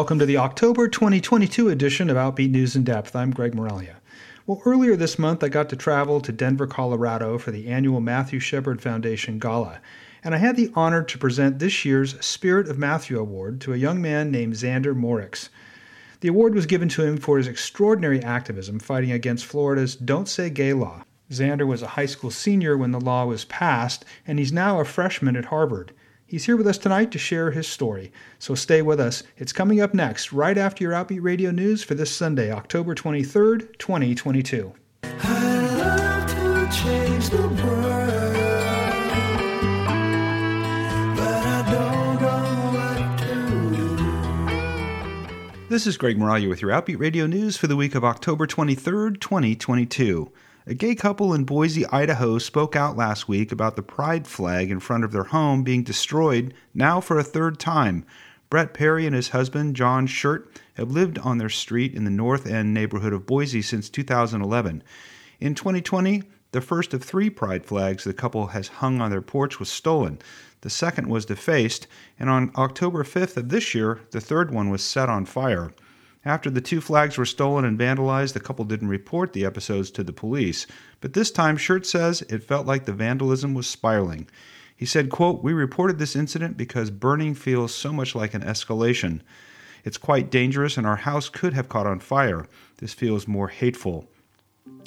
Welcome to the October 2022 edition of Outbeat News in Depth. I'm Greg Moralia. Well, earlier this month I got to travel to Denver, Colorado for the annual Matthew Shepard Foundation Gala, and I had the honor to present this year's Spirit of Matthew Award to a young man named Zander Moricz. The award was given to him for his extraordinary activism fighting against Florida's Don't Say Gay law. Zander was a high school senior when the law was passed, and he's now a freshman at Harvard. He's here with us tonight to share his story. So stay with us. It's coming up next, right after your Outbeat Radio News for this Sunday, October 23rd, 2022. This is Greg Moralia with your Outbeat Radio News for the week of October 23rd, 2022. A gay couple in Boise, Idaho spoke out last week about the pride flag in front of their home being destroyed now for a third time. Brett Perry and his husband, John Shirt, have lived on their street in the North End neighborhood of Boise since 2011. In 2020, the first of three pride flags the couple has hung on their porch was stolen. The second was defaced, and on October 5th of this year, the third one was set on fire. After the two flags were stolen and vandalized, the couple didn't report the episodes to the police. But this time, Shirt says it felt like the vandalism was spiraling. He said, quote, We reported this incident because burning feels so much like an escalation. It's quite dangerous, and our house could have caught on fire. This feels more hateful.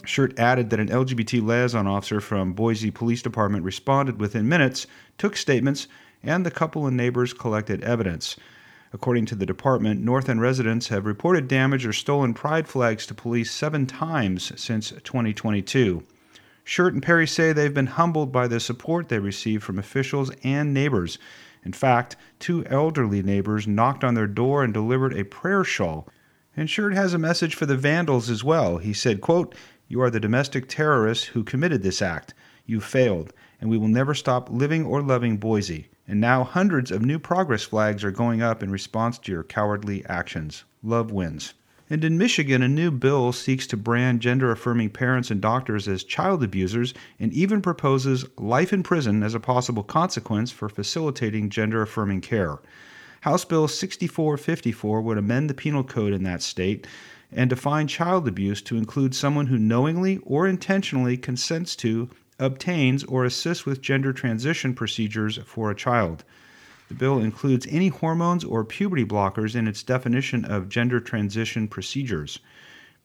Shirt added that an LGBT liaison officer from Boise Police Department responded within minutes, took statements, and the couple and neighbors collected evidence. According to the department, North End residents have reported damage or stolen pride flags to police seven times since 2022. Shirt and Perry say they've been humbled by the support they received from officials and neighbors. In fact, two elderly neighbors knocked on their door and delivered a prayer shawl. And Shirt has a message for the vandals as well. He said, quote, You are the domestic terrorists who committed this act. You failed, and we will never stop living or loving Boise. And now hundreds of new progress flags are going up in response to your cowardly actions. Love wins. And in Michigan, a new bill seeks to brand gender affirming parents and doctors as child abusers and even proposes life in prison as a possible consequence for facilitating gender affirming care. House Bill 6454 would amend the penal code in that state and define child abuse to include someone who knowingly or intentionally consents to obtains or assists with gender transition procedures for a child. The bill includes any hormones or puberty blockers in its definition of gender transition procedures.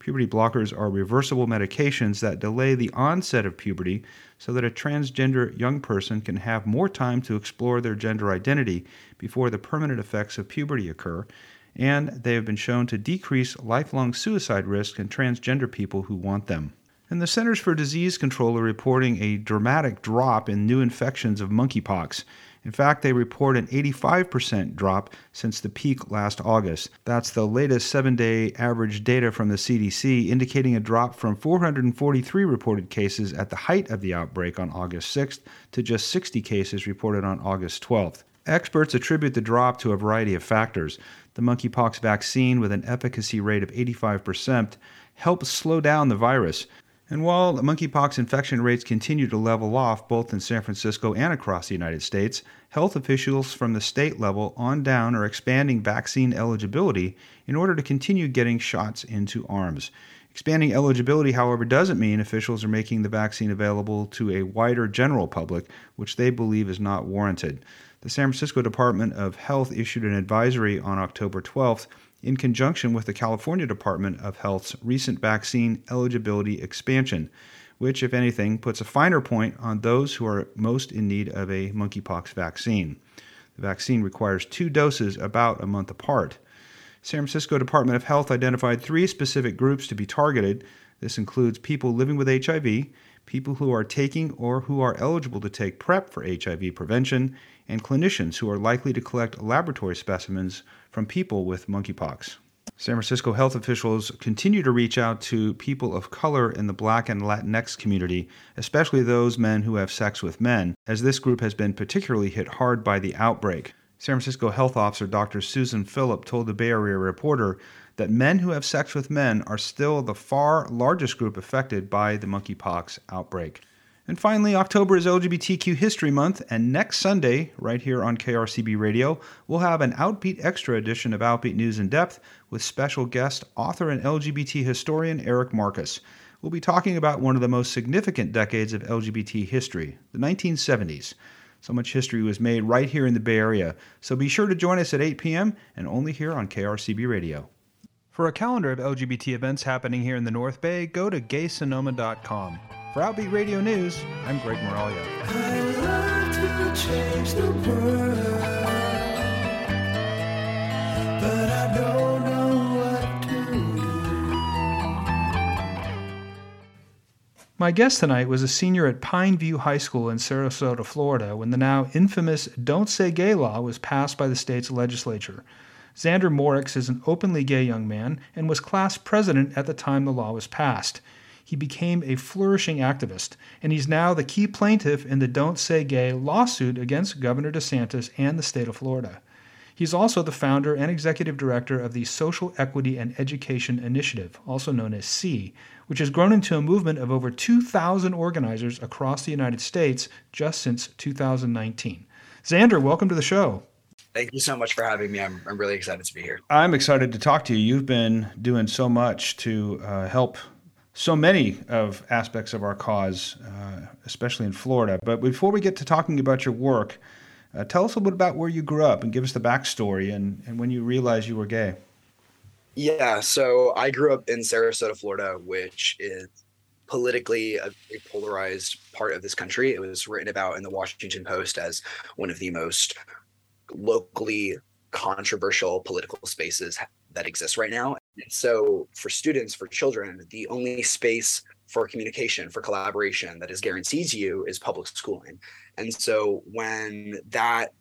Puberty blockers are reversible medications that delay the onset of puberty so that a transgender young person can have more time to explore their gender identity before the permanent effects of puberty occur, and they have been shown to decrease lifelong suicide risk in transgender people who want them. And the Centers for Disease Control are reporting a dramatic drop in new infections of monkeypox. In fact, they report an 85% drop since the peak last August. That's the latest seven day average data from the CDC, indicating a drop from 443 reported cases at the height of the outbreak on August 6th to just 60 cases reported on August 12th. Experts attribute the drop to a variety of factors. The monkeypox vaccine, with an efficacy rate of 85%, helped slow down the virus. And while monkeypox infection rates continue to level off both in San Francisco and across the United States, health officials from the state level on down are expanding vaccine eligibility in order to continue getting shots into arms. Expanding eligibility, however, doesn't mean officials are making the vaccine available to a wider general public, which they believe is not warranted. The San Francisco Department of Health issued an advisory on October 12th in conjunction with the California Department of Health's recent vaccine eligibility expansion, which, if anything, puts a finer point on those who are most in need of a monkeypox vaccine. The vaccine requires two doses about a month apart. San Francisco Department of Health identified three specific groups to be targeted. This includes people living with HIV, people who are taking or who are eligible to take PrEP for HIV prevention, and clinicians who are likely to collect laboratory specimens from people with monkeypox. San Francisco health officials continue to reach out to people of color in the black and Latinx community, especially those men who have sex with men, as this group has been particularly hit hard by the outbreak. San Francisco health officer Dr. Susan Philip told the Bay Area Reporter that men who have sex with men are still the far largest group affected by the monkeypox outbreak. And finally, October is LGBTQ History Month, and next Sunday, right here on KRCB Radio, we'll have an Outbeat Extra edition of Outbeat News in Depth with special guest, author, and LGBT historian Eric Marcus. We'll be talking about one of the most significant decades of LGBT history, the 1970s. So much history was made right here in the Bay Area, so be sure to join us at 8 p.m. and only here on KRCB Radio. For a calendar of LGBT events happening here in the North Bay, go to gaysonoma.com. For Outbeat Radio News, I'm Greg Moralia. My guest tonight was a senior at Pineview High School in Sarasota, Florida, when the now infamous Don't Say Gay law was passed by the state's legislature. Zander Moricz is an openly gay young man and was class president at the time the law was passed he became a flourishing activist, and he's now the key plaintiff in the Don't Say Gay lawsuit against Governor DeSantis and the state of Florida. He's also the founder and executive director of the Social Equity and Education Initiative, also known as SEE, which has grown into a movement of over 2,000 organizers across the United States just since 2019. Zander, welcome to the show. Thank you so much for having me. I'm, I'm really excited to be here. I'm excited to talk to you. You've been doing so much to uh, help so many of aspects of our cause, uh, especially in Florida. But before we get to talking about your work, uh, tell us a little bit about where you grew up and give us the backstory and, and when you realized you were gay. Yeah, so I grew up in Sarasota, Florida, which is politically a very polarized part of this country. It was written about in the Washington Post as one of the most locally controversial political spaces that exists right now. And so for students, for children, the only space for communication, for collaboration that is guaranteed to you is public schooling. And so when that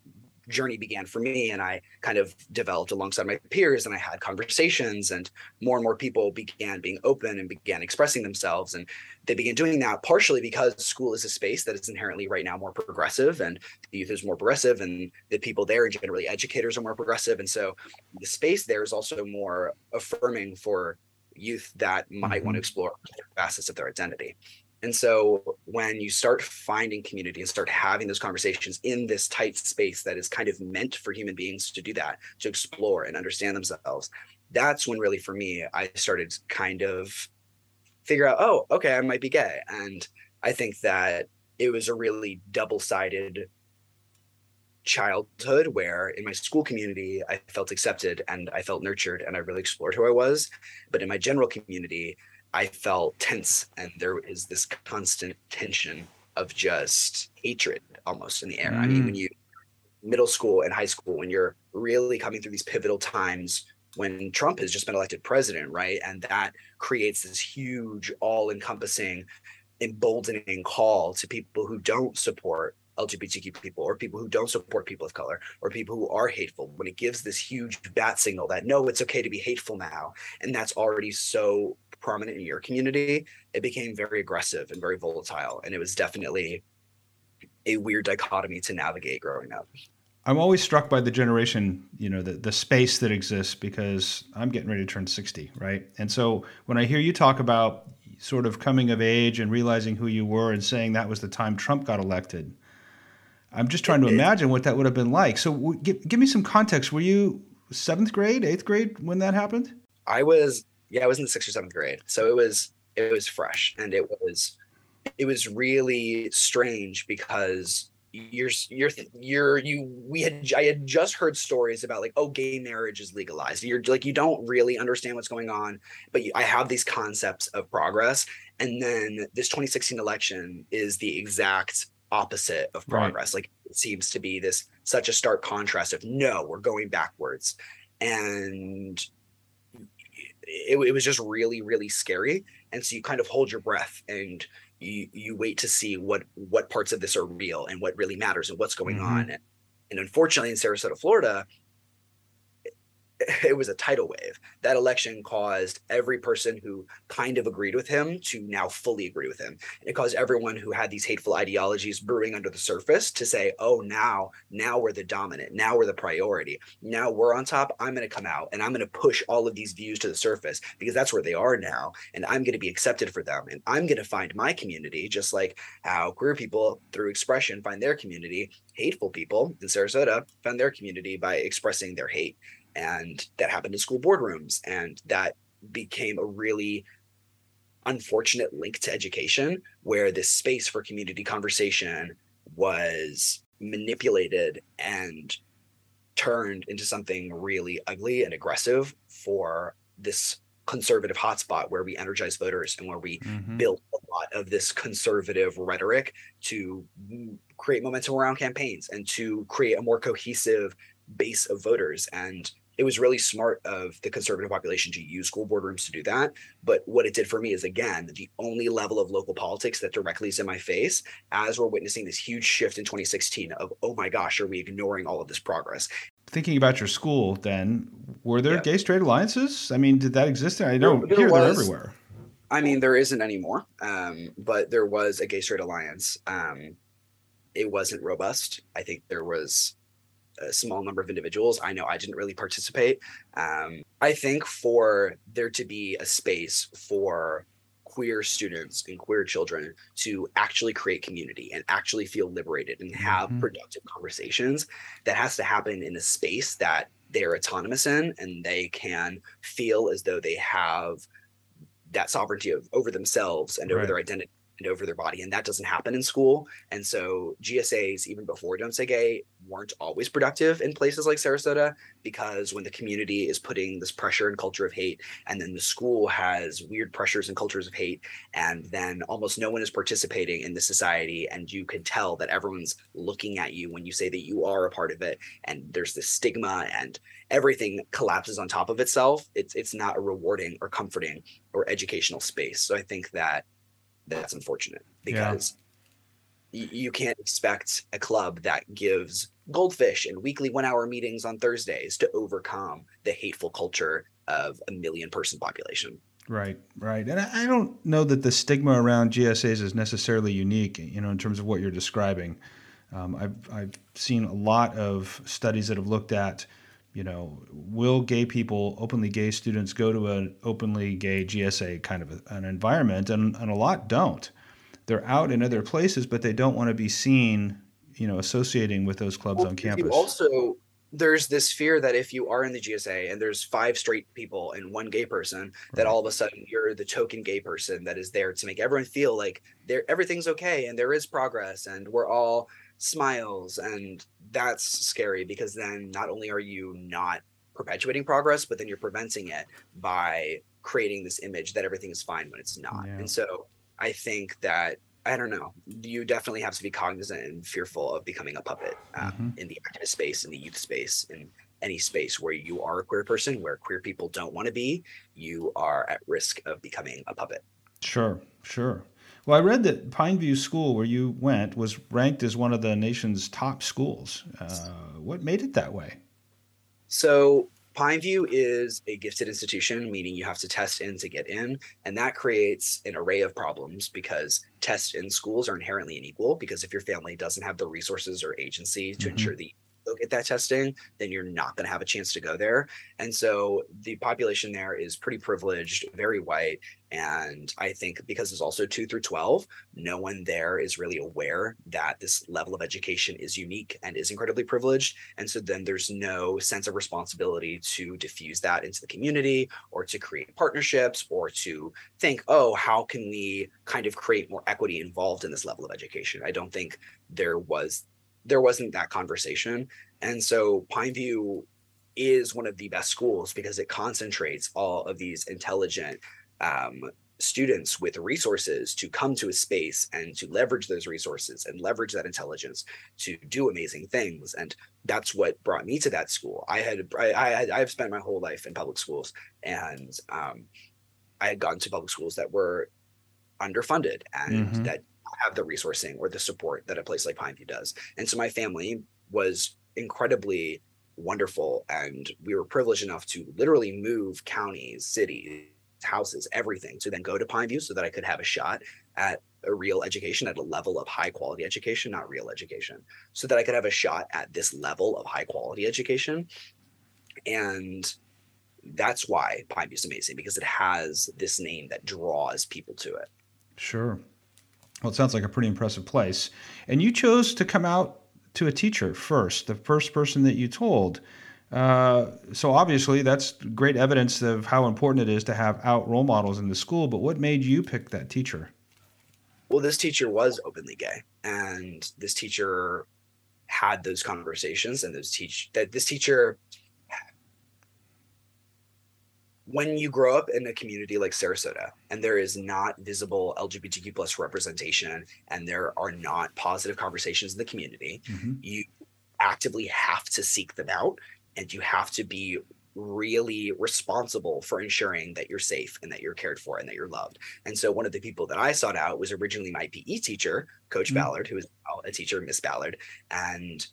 journey began for me and i kind of developed alongside my peers and i had conversations and more and more people began being open and began expressing themselves and they began doing that partially because school is a space that is inherently right now more progressive and the youth is more progressive and the people there generally educators are more progressive and so the space there is also more affirming for youth that might mm-hmm. want to explore facets of their identity and so when you start finding community and start having those conversations in this tight space that is kind of meant for human beings to do that, to explore and understand themselves, that's when really for me, I started kind of figure out, oh, okay, I might be gay. And I think that it was a really double sided childhood where in my school community I felt accepted and I felt nurtured and I really explored who I was. But in my general community, I felt tense, and there is this constant tension of just hatred almost in the air. Mm. I mean, when mm. you middle school and high school, when you're really coming through these pivotal times when Trump has just been elected president, right? And that creates this huge, all encompassing, emboldening call to people who don't support LGBTQ people or people who don't support people of color or people who are hateful when it gives this huge bat signal that no, it's okay to be hateful now. And that's already so prominent in your community, it became very aggressive and very volatile. And it was definitely a weird dichotomy to navigate growing up. I'm always struck by the generation, you know, the, the space that exists because I'm getting ready to turn 60, right? And so when I hear you talk about sort of coming of age and realizing who you were and saying that was the time Trump got elected, I'm just trying to imagine what that would have been like. So w- give, give me some context. Were you seventh grade, eighth grade when that happened? I was yeah, I was in the sixth or seventh grade. So it was it was fresh and it was it was really strange because you're you're you're you we had I had just heard stories about like oh gay marriage is legalized. You're like you don't really understand what's going on, but you, I have these concepts of progress, and then this 2016 election is the exact opposite of progress. Right. Like it seems to be this such a stark contrast of no, we're going backwards, and it, it was just really really scary and so you kind of hold your breath and you you wait to see what what parts of this are real and what really matters and what's going mm-hmm. on and, and unfortunately in sarasota florida it was a tidal wave. That election caused every person who kind of agreed with him to now fully agree with him. It caused everyone who had these hateful ideologies brewing under the surface to say, oh, now, now we're the dominant. Now we're the priority. Now we're on top. I'm going to come out and I'm going to push all of these views to the surface because that's where they are now. And I'm going to be accepted for them. And I'm going to find my community, just like how queer people through expression find their community. Hateful people in Sarasota found their community by expressing their hate and that happened in school boardrooms and that became a really unfortunate link to education where this space for community conversation was manipulated and turned into something really ugly and aggressive for this conservative hotspot where we energize voters and where we mm-hmm. built a lot of this conservative rhetoric to create momentum around campaigns and to create a more cohesive base of voters and it was really smart of the conservative population to use school boardrooms to do that. But what it did for me is, again, the only level of local politics that directly is in my face as we're witnessing this huge shift in 2016 of, oh my gosh, are we ignoring all of this progress? Thinking about your school, then, were there yeah. gay straight alliances? I mean, did that exist? I know there, there here was, they're everywhere. I mean, there isn't anymore, um, but there was a gay straight alliance. Um, it wasn't robust. I think there was a small number of individuals. I know I didn't really participate. Um, I think for there to be a space for queer students and queer children to actually create community and actually feel liberated and have mm-hmm. productive conversations, that has to happen in a space that they're autonomous in and they can feel as though they have that sovereignty of, over themselves and right. over their identity and over their body. And that doesn't happen in school. And so GSAs, even before Don't Say Gay, weren't always productive in places like Sarasota because when the community is putting this pressure and culture of hate, and then the school has weird pressures and cultures of hate, and then almost no one is participating in the society, and you can tell that everyone's looking at you when you say that you are a part of it, and there's this stigma and everything collapses on top of itself. It's it's not a rewarding or comforting or educational space. So I think that that's unfortunate because yeah. you can't expect a club that gives goldfish and weekly one hour meetings on Thursdays to overcome the hateful culture of a million person population. Right, right. And I don't know that the stigma around GSAs is necessarily unique, you know, in terms of what you're describing. Um, I've, I've seen a lot of studies that have looked at you know, will gay people, openly gay students, go to an openly gay GSA kind of an environment? And, and a lot don't. They're out in other places, but they don't want to be seen, you know, associating with those clubs well, on campus. Also, there's this fear that if you are in the GSA and there's five straight people and one gay person, right. that all of a sudden you're the token gay person that is there to make everyone feel like there everything's okay and there is progress and we're all smiles and that's scary because then not only are you not perpetuating progress but then you're preventing it by creating this image that everything is fine when it's not yeah. and so i think that i don't know you definitely have to be cognizant and fearful of becoming a puppet um, mm-hmm. in the activist space in the youth space in any space where you are a queer person where queer people don't want to be you are at risk of becoming a puppet sure sure well, I read that Pineview School, where you went, was ranked as one of the nation's top schools. Uh, what made it that way? So, Pineview is a gifted institution, meaning you have to test in to get in. And that creates an array of problems because tests in schools are inherently unequal. Because if your family doesn't have the resources or agency to mm-hmm. ensure the go get that testing, then you're not going to have a chance to go there. And so the population there is pretty privileged, very white. And I think because it's also two through 12, no one there is really aware that this level of education is unique and is incredibly privileged. And so then there's no sense of responsibility to diffuse that into the community or to create partnerships or to think, oh, how can we kind of create more equity involved in this level of education? I don't think there was there wasn't that conversation. And so Pineview is one of the best schools because it concentrates all of these intelligent um, students with resources to come to a space and to leverage those resources and leverage that intelligence to do amazing things and that's what brought me to that school i had i i i've spent my whole life in public schools and um, i had gone to public schools that were underfunded and mm-hmm. that have the resourcing or the support that a place like Pineview does. And so my family was incredibly wonderful. And we were privileged enough to literally move counties, cities, houses, everything to then go to Pineview so that I could have a shot at a real education at a level of high quality education, not real education, so that I could have a shot at this level of high quality education. And that's why Pineview is amazing because it has this name that draws people to it. Sure. Well, it sounds like a pretty impressive place. And you chose to come out to a teacher first, the first person that you told. Uh, so obviously, that's great evidence of how important it is to have out role models in the school. But what made you pick that teacher? Well, this teacher was openly gay, and this teacher had those conversations, and those teach that this teacher when you grow up in a community like Sarasota and there is not visible LGBTQ plus representation and there are not positive conversations in the community, mm-hmm. you actively have to seek them out and you have to be really responsible for ensuring that you're safe and that you're cared for and that you're loved. And so one of the people that I sought out was originally my PE teacher, Coach mm-hmm. Ballard, who is a teacher, Miss Ballard. And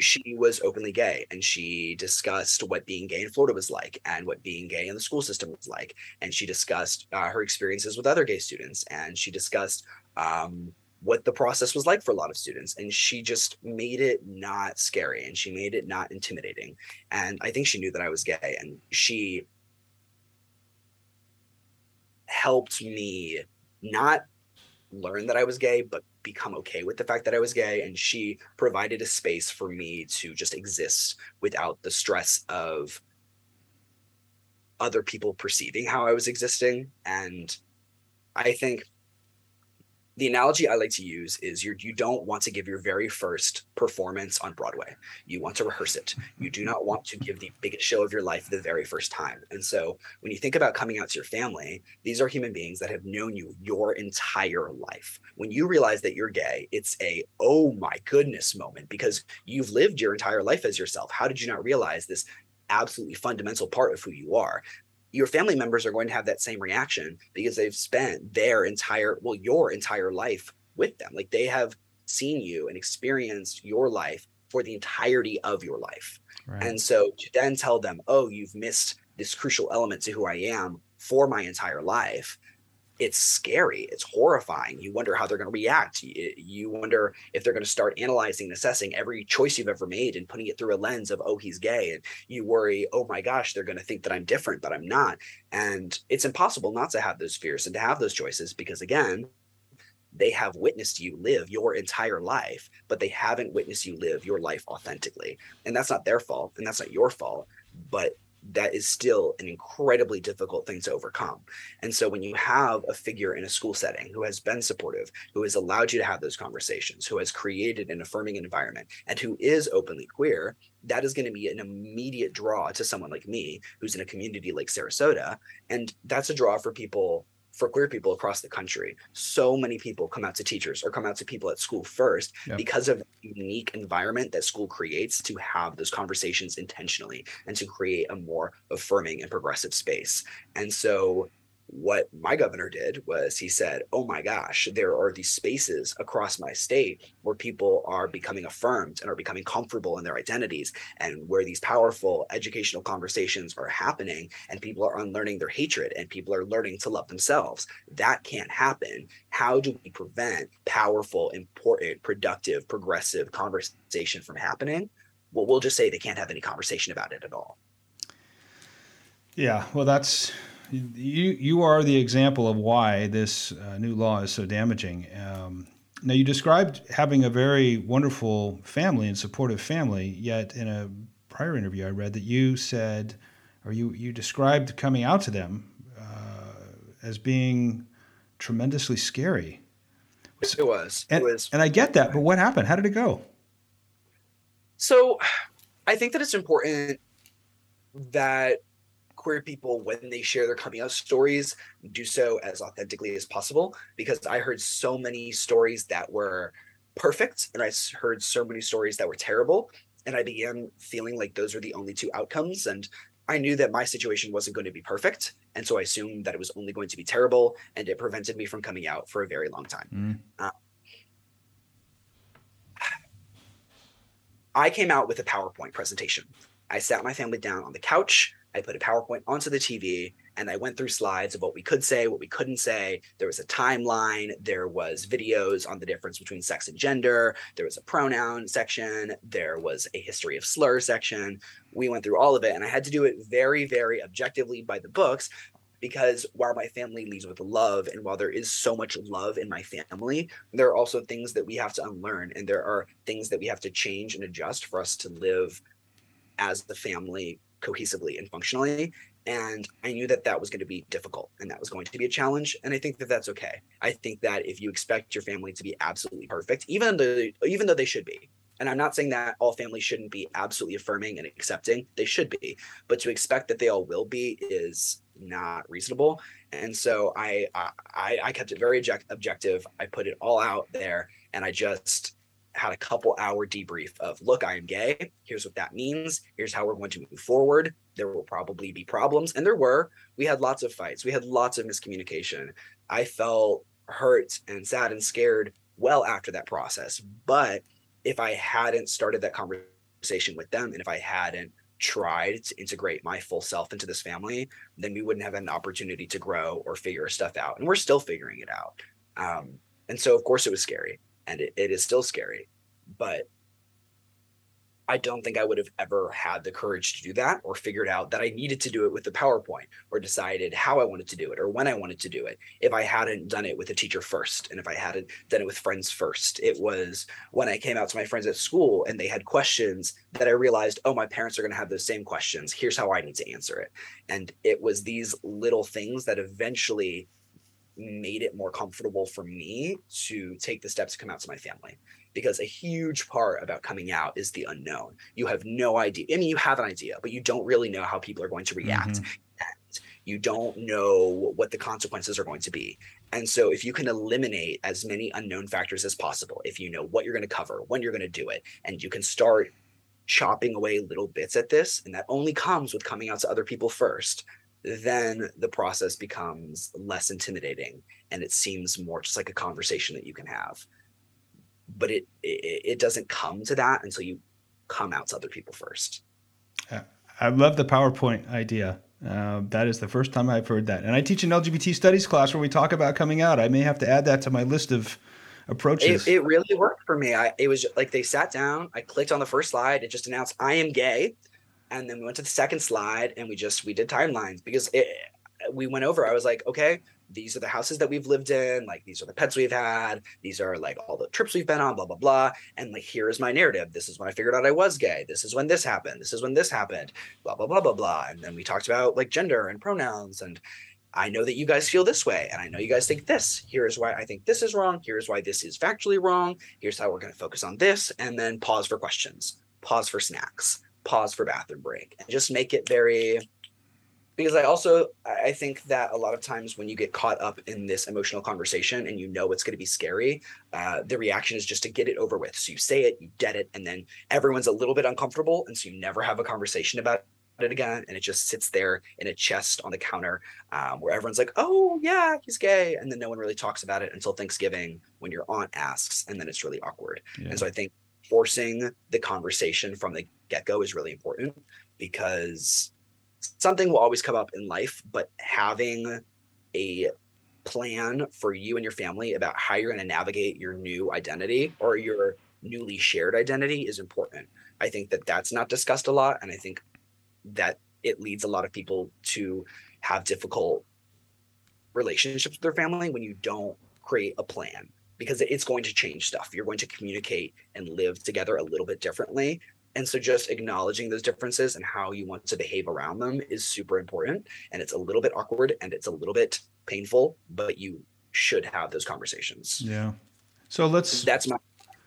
she was openly gay and she discussed what being gay in Florida was like and what being gay in the school system was like. And she discussed uh, her experiences with other gay students and she discussed um, what the process was like for a lot of students. And she just made it not scary and she made it not intimidating. And I think she knew that I was gay and she helped me not learn that I was gay, but become okay with the fact that I was gay. And she provided a space for me to just exist without the stress of other people perceiving how I was existing. And I think the analogy I like to use is you you don't want to give your very first performance on Broadway. You want to rehearse it. You do not want to give the biggest show of your life the very first time. And so when you think about coming out to your family, these are human beings that have known you your entire life. When you realize that you're gay, it's a oh my goodness moment because you've lived your entire life as yourself. How did you not realize this absolutely fundamental part of who you are your family members are going to have that same reaction because they've spent their entire well your entire life with them like they have seen you and experienced your life for the entirety of your life right. and so to then tell them oh you've missed this crucial element to who i am for my entire life it's scary it's horrifying you wonder how they're going to react you wonder if they're going to start analyzing and assessing every choice you've ever made and putting it through a lens of oh he's gay and you worry oh my gosh they're going to think that i'm different but i'm not and it's impossible not to have those fears and to have those choices because again they have witnessed you live your entire life, but they haven't witnessed you live your life authentically. And that's not their fault and that's not your fault. But that is still an incredibly difficult thing to overcome. And so when you have a figure in a school setting who has been supportive, who has allowed you to have those conversations, who has created an affirming environment, and who is openly queer, that is going to be an immediate draw to someone like me who's in a community like Sarasota. And that's a draw for people for queer people across the country. So many people come out to teachers or come out to people at school first yep. because of the unique environment that school creates to have those conversations intentionally and to create a more affirming and progressive space. And so what my governor did was he said, Oh my gosh, there are these spaces across my state where people are becoming affirmed and are becoming comfortable in their identities, and where these powerful educational conversations are happening, and people are unlearning their hatred and people are learning to love themselves. That can't happen. How do we prevent powerful, important, productive, progressive conversation from happening? Well, we'll just say they can't have any conversation about it at all. Yeah, well, that's you you are the example of why this uh, new law is so damaging. Um, now, you described having a very wonderful family and supportive family, yet in a prior interview, I read that you said, or you you described coming out to them uh, as being tremendously scary. It was. And, it was. And I get that, but what happened? How did it go? So, I think that it's important that queer people when they share their coming out stories do so as authentically as possible because i heard so many stories that were perfect and i heard so many stories that were terrible and i began feeling like those were the only two outcomes and i knew that my situation wasn't going to be perfect and so i assumed that it was only going to be terrible and it prevented me from coming out for a very long time mm. uh, I came out with a PowerPoint presentation. I sat my family down on the couch. I put a PowerPoint onto the TV and I went through slides of what we could say, what we couldn't say. There was a timeline, there was videos on the difference between sex and gender, there was a pronoun section, there was a history of slur section. We went through all of it and I had to do it very very objectively by the books because while my family leads with love and while there is so much love in my family there are also things that we have to unlearn and there are things that we have to change and adjust for us to live as the family cohesively and functionally. And i knew that that was going to be difficult and that was going to be a challenge and i think that that's okay. I think that if you expect your family to be absolutely perfect even though even though they should be and i'm not saying that all families shouldn't be absolutely affirming and accepting they should be but to expect that they all will be is not reasonable. And so i i i kept it very object- objective. I put it all out there and i just had a couple hour debrief of look i am gay. Here's what that means. Here's how we're going to move forward. There will probably be problems and there were. We had lots of fights. We had lots of miscommunication. I felt hurt and sad and scared well after that process but if i hadn't started that conversation with them and if i hadn't tried to integrate my full self into this family then we wouldn't have an opportunity to grow or figure stuff out and we're still figuring it out. Um, and so of course it was scary and it, it is still scary but I don't think I would have ever had the courage to do that or figured out that I needed to do it with the PowerPoint or decided how I wanted to do it or when I wanted to do it if I hadn't done it with a teacher first and if I hadn't done it with friends first. It was when I came out to my friends at school and they had questions that I realized, oh, my parents are going to have those same questions. Here's how I need to answer it. And it was these little things that eventually made it more comfortable for me to take the steps to come out to my family because a huge part about coming out is the unknown. You have no idea. I mean, you have an idea, but you don't really know how people are going to react. Mm-hmm. you don't know what the consequences are going to be. And so, if you can eliminate as many unknown factors as possible, if you know what you're going to cover, when you're going to do it, and you can start chopping away little bits at this, and that only comes with coming out to other people first, then the process becomes less intimidating and it seems more just like a conversation that you can have but it, it, it doesn't come to that until you come out to other people first. I love the PowerPoint idea. Uh, that is the first time I've heard that. And I teach an LGBT studies class where we talk about coming out. I may have to add that to my list of approaches. It, it really worked for me. I, it was like they sat down, I clicked on the first slide, it just announced I am gay. And then we went to the second slide and we just, we did timelines because it, we went over. I was like, okay, these are the houses that we've lived in like these are the pets we've had these are like all the trips we've been on blah blah blah and like here is my narrative. This is when i figured out i was gay. This is when this happened. This is when this happened blah blah blah blah blah and then we talked about like gender and pronouns and i know that you guys feel this way and i know you guys think this. Here's why i think this is wrong. Here's why this is factually wrong. Here's how we're going to focus on this and then pause for questions. Pause for snacks pause for bathroom break and just make it very because I also I think that a lot of times when you get caught up in this emotional conversation and you know it's going to be scary, uh, the reaction is just to get it over with. So you say it, you get it, and then everyone's a little bit uncomfortable, and so you never have a conversation about it again, and it just sits there in a chest on the counter um, where everyone's like, "Oh yeah, he's gay," and then no one really talks about it until Thanksgiving when your aunt asks, and then it's really awkward. Yeah. And so I think forcing the conversation from the get go is really important because something will always come up in life, but having a plan for you and your family about how you're going to navigate your new identity or your newly shared identity is important. I think that that's not discussed a lot. And I think that it leads a lot of people to have difficult relationships with their family when you don't create a plan because it's going to change stuff. You're going to communicate and live together a little bit differently and so just acknowledging those differences and how you want to behave around them is super important. And it's a little bit awkward and it's a little bit painful, but you should have those conversations. Yeah. So let's. That's my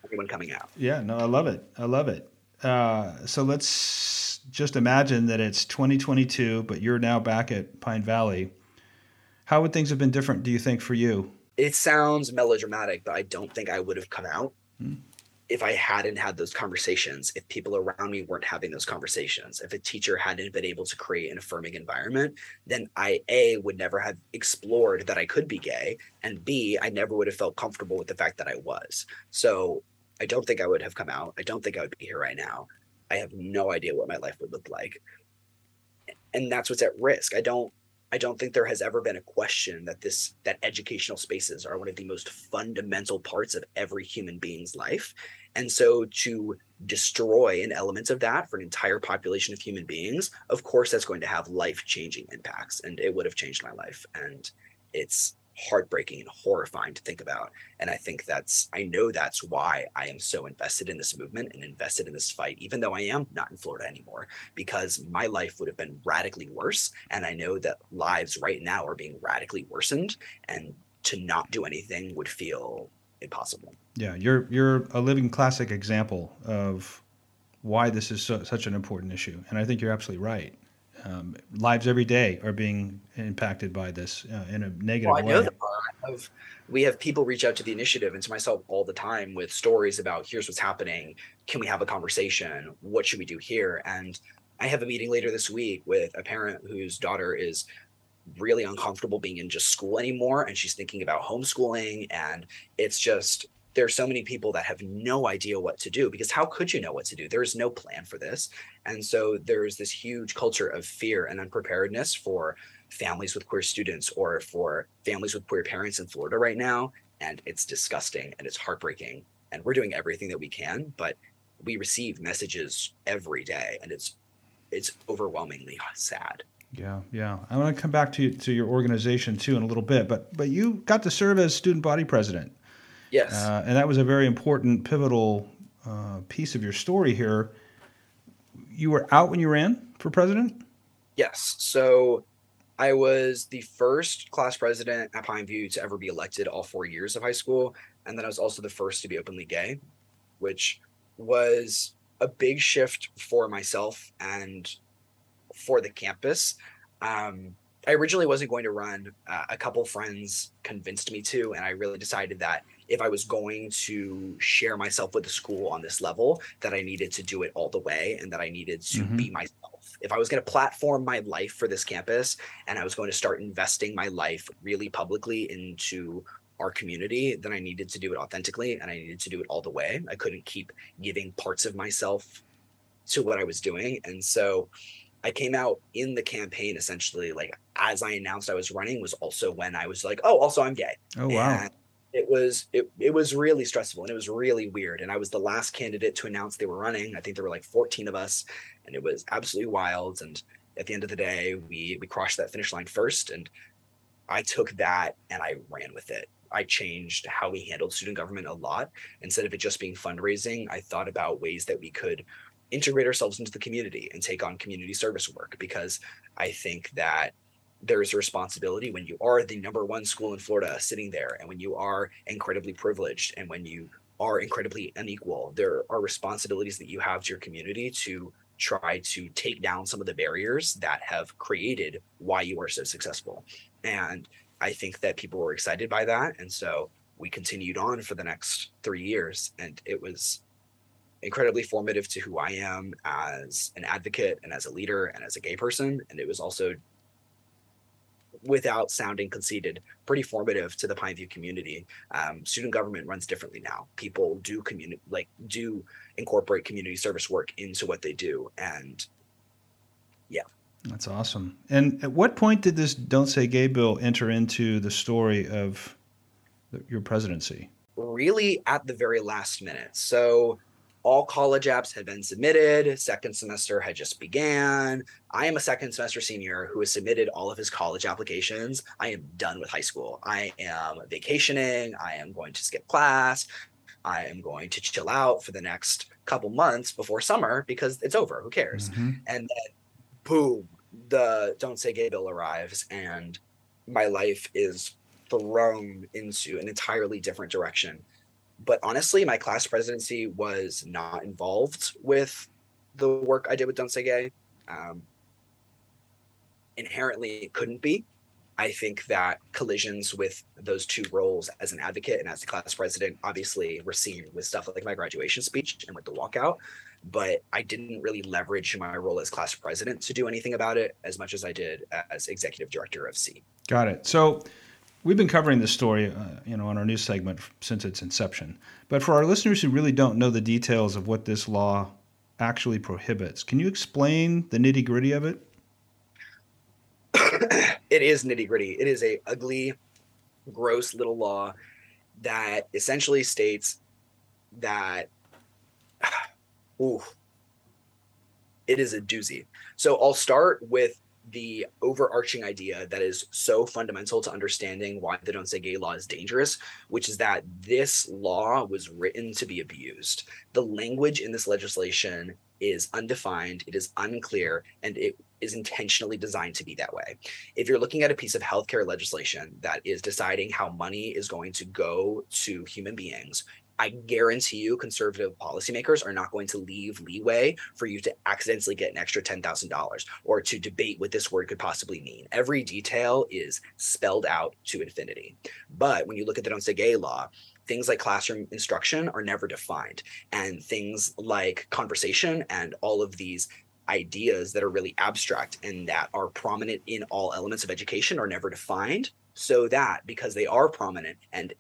everyone coming out. Yeah. No, I love it. I love it. Uh, so let's just imagine that it's 2022, but you're now back at Pine Valley. How would things have been different, do you think, for you? It sounds melodramatic, but I don't think I would have come out. Hmm if I hadn't had those conversations, if people around me weren't having those conversations, if a teacher hadn't been able to create an affirming environment, then I A would never have explored that I could be gay. And B, I never would have felt comfortable with the fact that I was. So I don't think I would have come out. I don't think I would be here right now. I have no idea what my life would look like. And that's what's at risk. I don't I don't think there has ever been a question that this that educational spaces are one of the most fundamental parts of every human being's life. And so to destroy an element of that for an entire population of human beings, of course that's going to have life-changing impacts and it would have changed my life and it's heartbreaking and horrifying to think about. And I think that's, I know that's why I am so invested in this movement and invested in this fight, even though I am not in Florida anymore, because my life would have been radically worse. And I know that lives right now are being radically worsened. And to not do anything would feel impossible. Yeah, you're you're a living classic example of why this is so, such an important issue, and I think you're absolutely right um, lives every day are being impacted by this uh, in a negative well, I way. Know that have, we have people reach out to the initiative and to myself all the time with stories about here's what's happening. Can we have a conversation? What should we do here? And I have a meeting later this week with a parent whose daughter is really uncomfortable being in just school anymore and she's thinking about homeschooling and it's just there are so many people that have no idea what to do because how could you know what to do? There is no plan for this. And so there's this huge culture of fear and unpreparedness for families with queer students or for families with queer parents in Florida right now. And it's disgusting and it's heartbreaking. And we're doing everything that we can, but we receive messages every day and it's it's overwhelmingly sad. Yeah, yeah. I want to come back to to your organization too in a little bit, but but you got to serve as student body president. Yes. Uh, and that was a very important, pivotal uh, piece of your story here. You were out when you ran for president? Yes. So I was the first class president at Pineview to ever be elected all four years of high school. And then I was also the first to be openly gay, which was a big shift for myself and for the campus. Um, I originally wasn't going to run. Uh, a couple friends convinced me to, and I really decided that if I was going to share myself with the school on this level, that I needed to do it all the way and that I needed to mm-hmm. be myself. If I was going to platform my life for this campus and I was going to start investing my life really publicly into our community, then I needed to do it authentically and I needed to do it all the way. I couldn't keep giving parts of myself to what I was doing. And so I came out in the campaign essentially like as I announced I was running was also when I was like, oh, also I'm gay. Oh wow. And it was it, it was really stressful and it was really weird and i was the last candidate to announce they were running. I think there were like 14 of us and it was absolutely wild and at the end of the day we we crossed that finish line first and i took that and i ran with it. I changed how we handled student government a lot. Instead of it just being fundraising i thought about ways that we could integrate ourselves into the community and take on community service work because i think that there's a responsibility when you are the number one school in Florida sitting there, and when you are incredibly privileged, and when you are incredibly unequal, there are responsibilities that you have to your community to try to take down some of the barriers that have created why you are so successful. And I think that people were excited by that. And so we continued on for the next three years. And it was incredibly formative to who I am as an advocate and as a leader and as a gay person. And it was also without sounding conceited, pretty formative to the Pineview community. Um, student government runs differently now. People do community like do incorporate community service work into what they do, and yeah, that's awesome. And at what point did this "Don't Say Gay" bill enter into the story of your presidency? Really, at the very last minute. So all college apps had been submitted. Second semester had just began. I am a second semester senior who has submitted all of his college applications. I am done with high school. I am vacationing. I am going to skip class. I am going to chill out for the next couple months before summer because it's over. Who cares? Mm-hmm. and then boom the don't say gay bill arrives and my life is thrown into an entirely different direction but honestly, my class presidency was not involved with the work I did with Don't Say Gay. Um, inherently, it couldn't be. I think that collisions with those two roles as an advocate and as a class president obviously were seen with stuff like my graduation speech and with the walkout. But I didn't really leverage my role as class president to do anything about it as much as I did as executive director of SEE. Got it. So We've been covering this story, uh, you know, on our news segment since its inception. But for our listeners who really don't know the details of what this law actually prohibits, can you explain the nitty gritty of it? it is nitty gritty. It is a ugly, gross little law that essentially states that, ooh, it is a doozy. So I'll start with the overarching idea that is so fundamental to understanding why the Don't Say Gay law is dangerous, which is that this law was written to be abused. The language in this legislation is undefined, it is unclear, and it is intentionally designed to be that way. If you're looking at a piece of healthcare legislation that is deciding how money is going to go to human beings, I guarantee you, conservative policymakers are not going to leave leeway for you to accidentally get an extra $10,000 or to debate what this word could possibly mean. Every detail is spelled out to infinity. But when you look at the Don't Say Gay law, things like classroom instruction are never defined. And things like conversation and all of these ideas that are really abstract and that are prominent in all elements of education are never defined so that because they are prominent and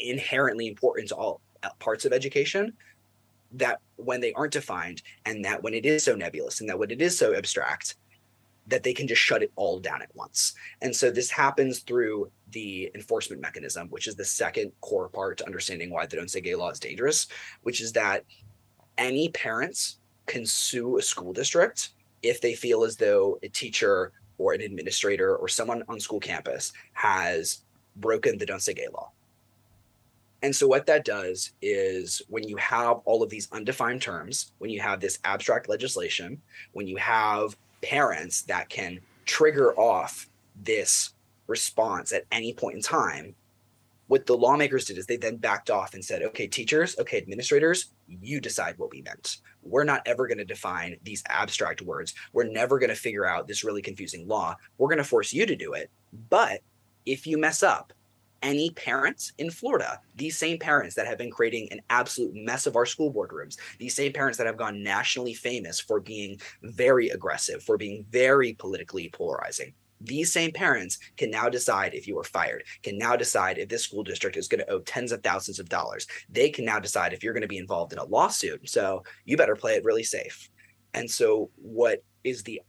inherently important to all parts of education that when they aren't defined and that when it is so nebulous and that when it is so abstract that they can just shut it all down at once. And so this happens through the enforcement mechanism which is the second core part to understanding why the don't say gay law is dangerous which is that any parents can sue a school district if they feel as though a teacher or an administrator or someone on school campus has broken the don't say gay law and so, what that does is when you have all of these undefined terms, when you have this abstract legislation, when you have parents that can trigger off this response at any point in time, what the lawmakers did is they then backed off and said, okay, teachers, okay, administrators, you decide what we meant. We're not ever going to define these abstract words. We're never going to figure out this really confusing law. We're going to force you to do it. But if you mess up, any parents in Florida, these same parents that have been creating an absolute mess of our school board rooms, these same parents that have gone nationally famous for being very aggressive, for being very politically polarizing. These same parents can now decide if you are fired, can now decide if this school district is going to owe tens of thousands of dollars. They can now decide if you're going to be involved in a lawsuit. So you better play it really safe. And so, what is the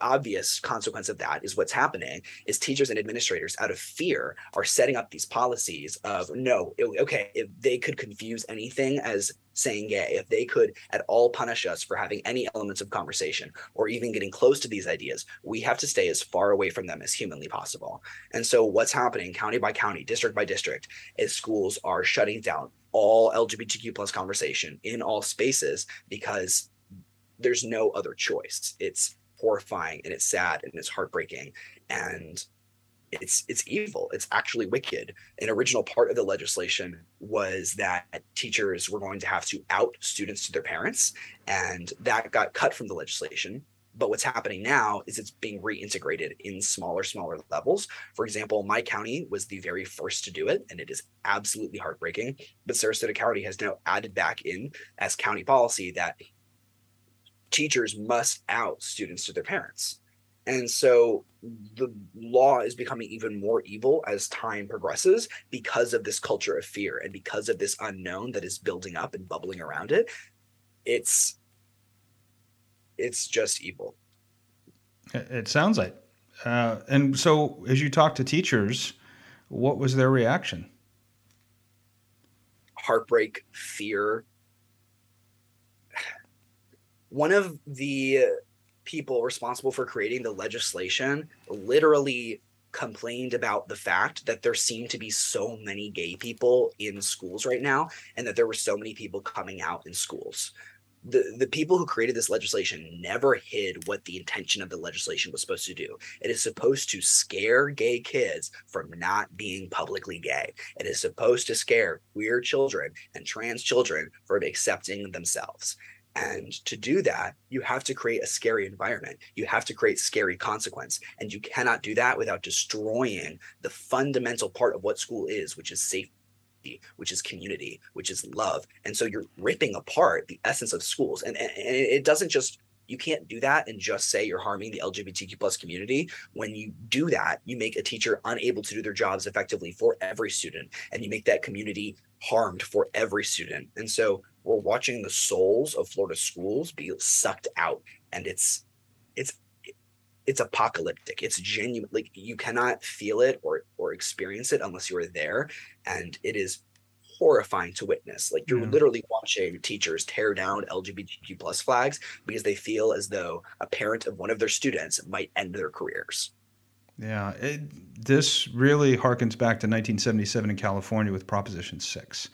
obvious consequence of that is what's happening is teachers and administrators out of fear are setting up these policies of no okay if they could confuse anything as saying gay if they could at all punish us for having any elements of conversation or even getting close to these ideas we have to stay as far away from them as humanly possible. And so what's happening county by county district by district is schools are shutting down all lgbtq plus conversation in all spaces because there's no other choice. It's horrifying and it's sad and it's heartbreaking and it's it's evil. It's actually wicked. An original part of the legislation was that teachers were going to have to out students to their parents and that got cut from the legislation. But what's happening now is it's being reintegrated in smaller smaller levels. For example my county was the very first to do it and it is absolutely heartbreaking. But sarasota county has now added back in as county policy that teachers must out students to their parents. And so the law is becoming even more evil as time progresses because of this culture of fear and because of this unknown that is building up and bubbling around it. It's it's just evil. It sounds like. Uh, and so as you talk to teachers, what was their reaction? Heartbreak, fear, one of the people responsible for creating the legislation literally complained about the fact that there seemed to be so many gay people in schools right now and that there were so many people coming out in schools the, the people who created this legislation never hid what the intention of the legislation was supposed to do. It is supposed to scare gay kids from not being publicly gay. It is supposed to scare queer children and trans children from accepting themselves. And to do that, you have to create a scary environment. You have to create scary consequence. And you cannot do that without destroying the fundamental part of what school is, which is safety, which is community, which is love. And so you're ripping apart the essence of schools. And, and it doesn't just You can't do that and just say you're harming the LGBTQ plus community. When you do that, you make a teacher unable to do their jobs effectively for every student, and you make that community harmed for every student. And so we're watching the souls of Florida schools be sucked out, and it's it's it's apocalyptic. It's genuine. Like you cannot feel it or or experience it unless you are there, and it is horrifying to witness. Like you're yeah. literally watching teachers tear down LGBTQ plus flags because they feel as though a parent of one of their students might end their careers. Yeah, it, this really harkens back to 1977 in California with Proposition 6.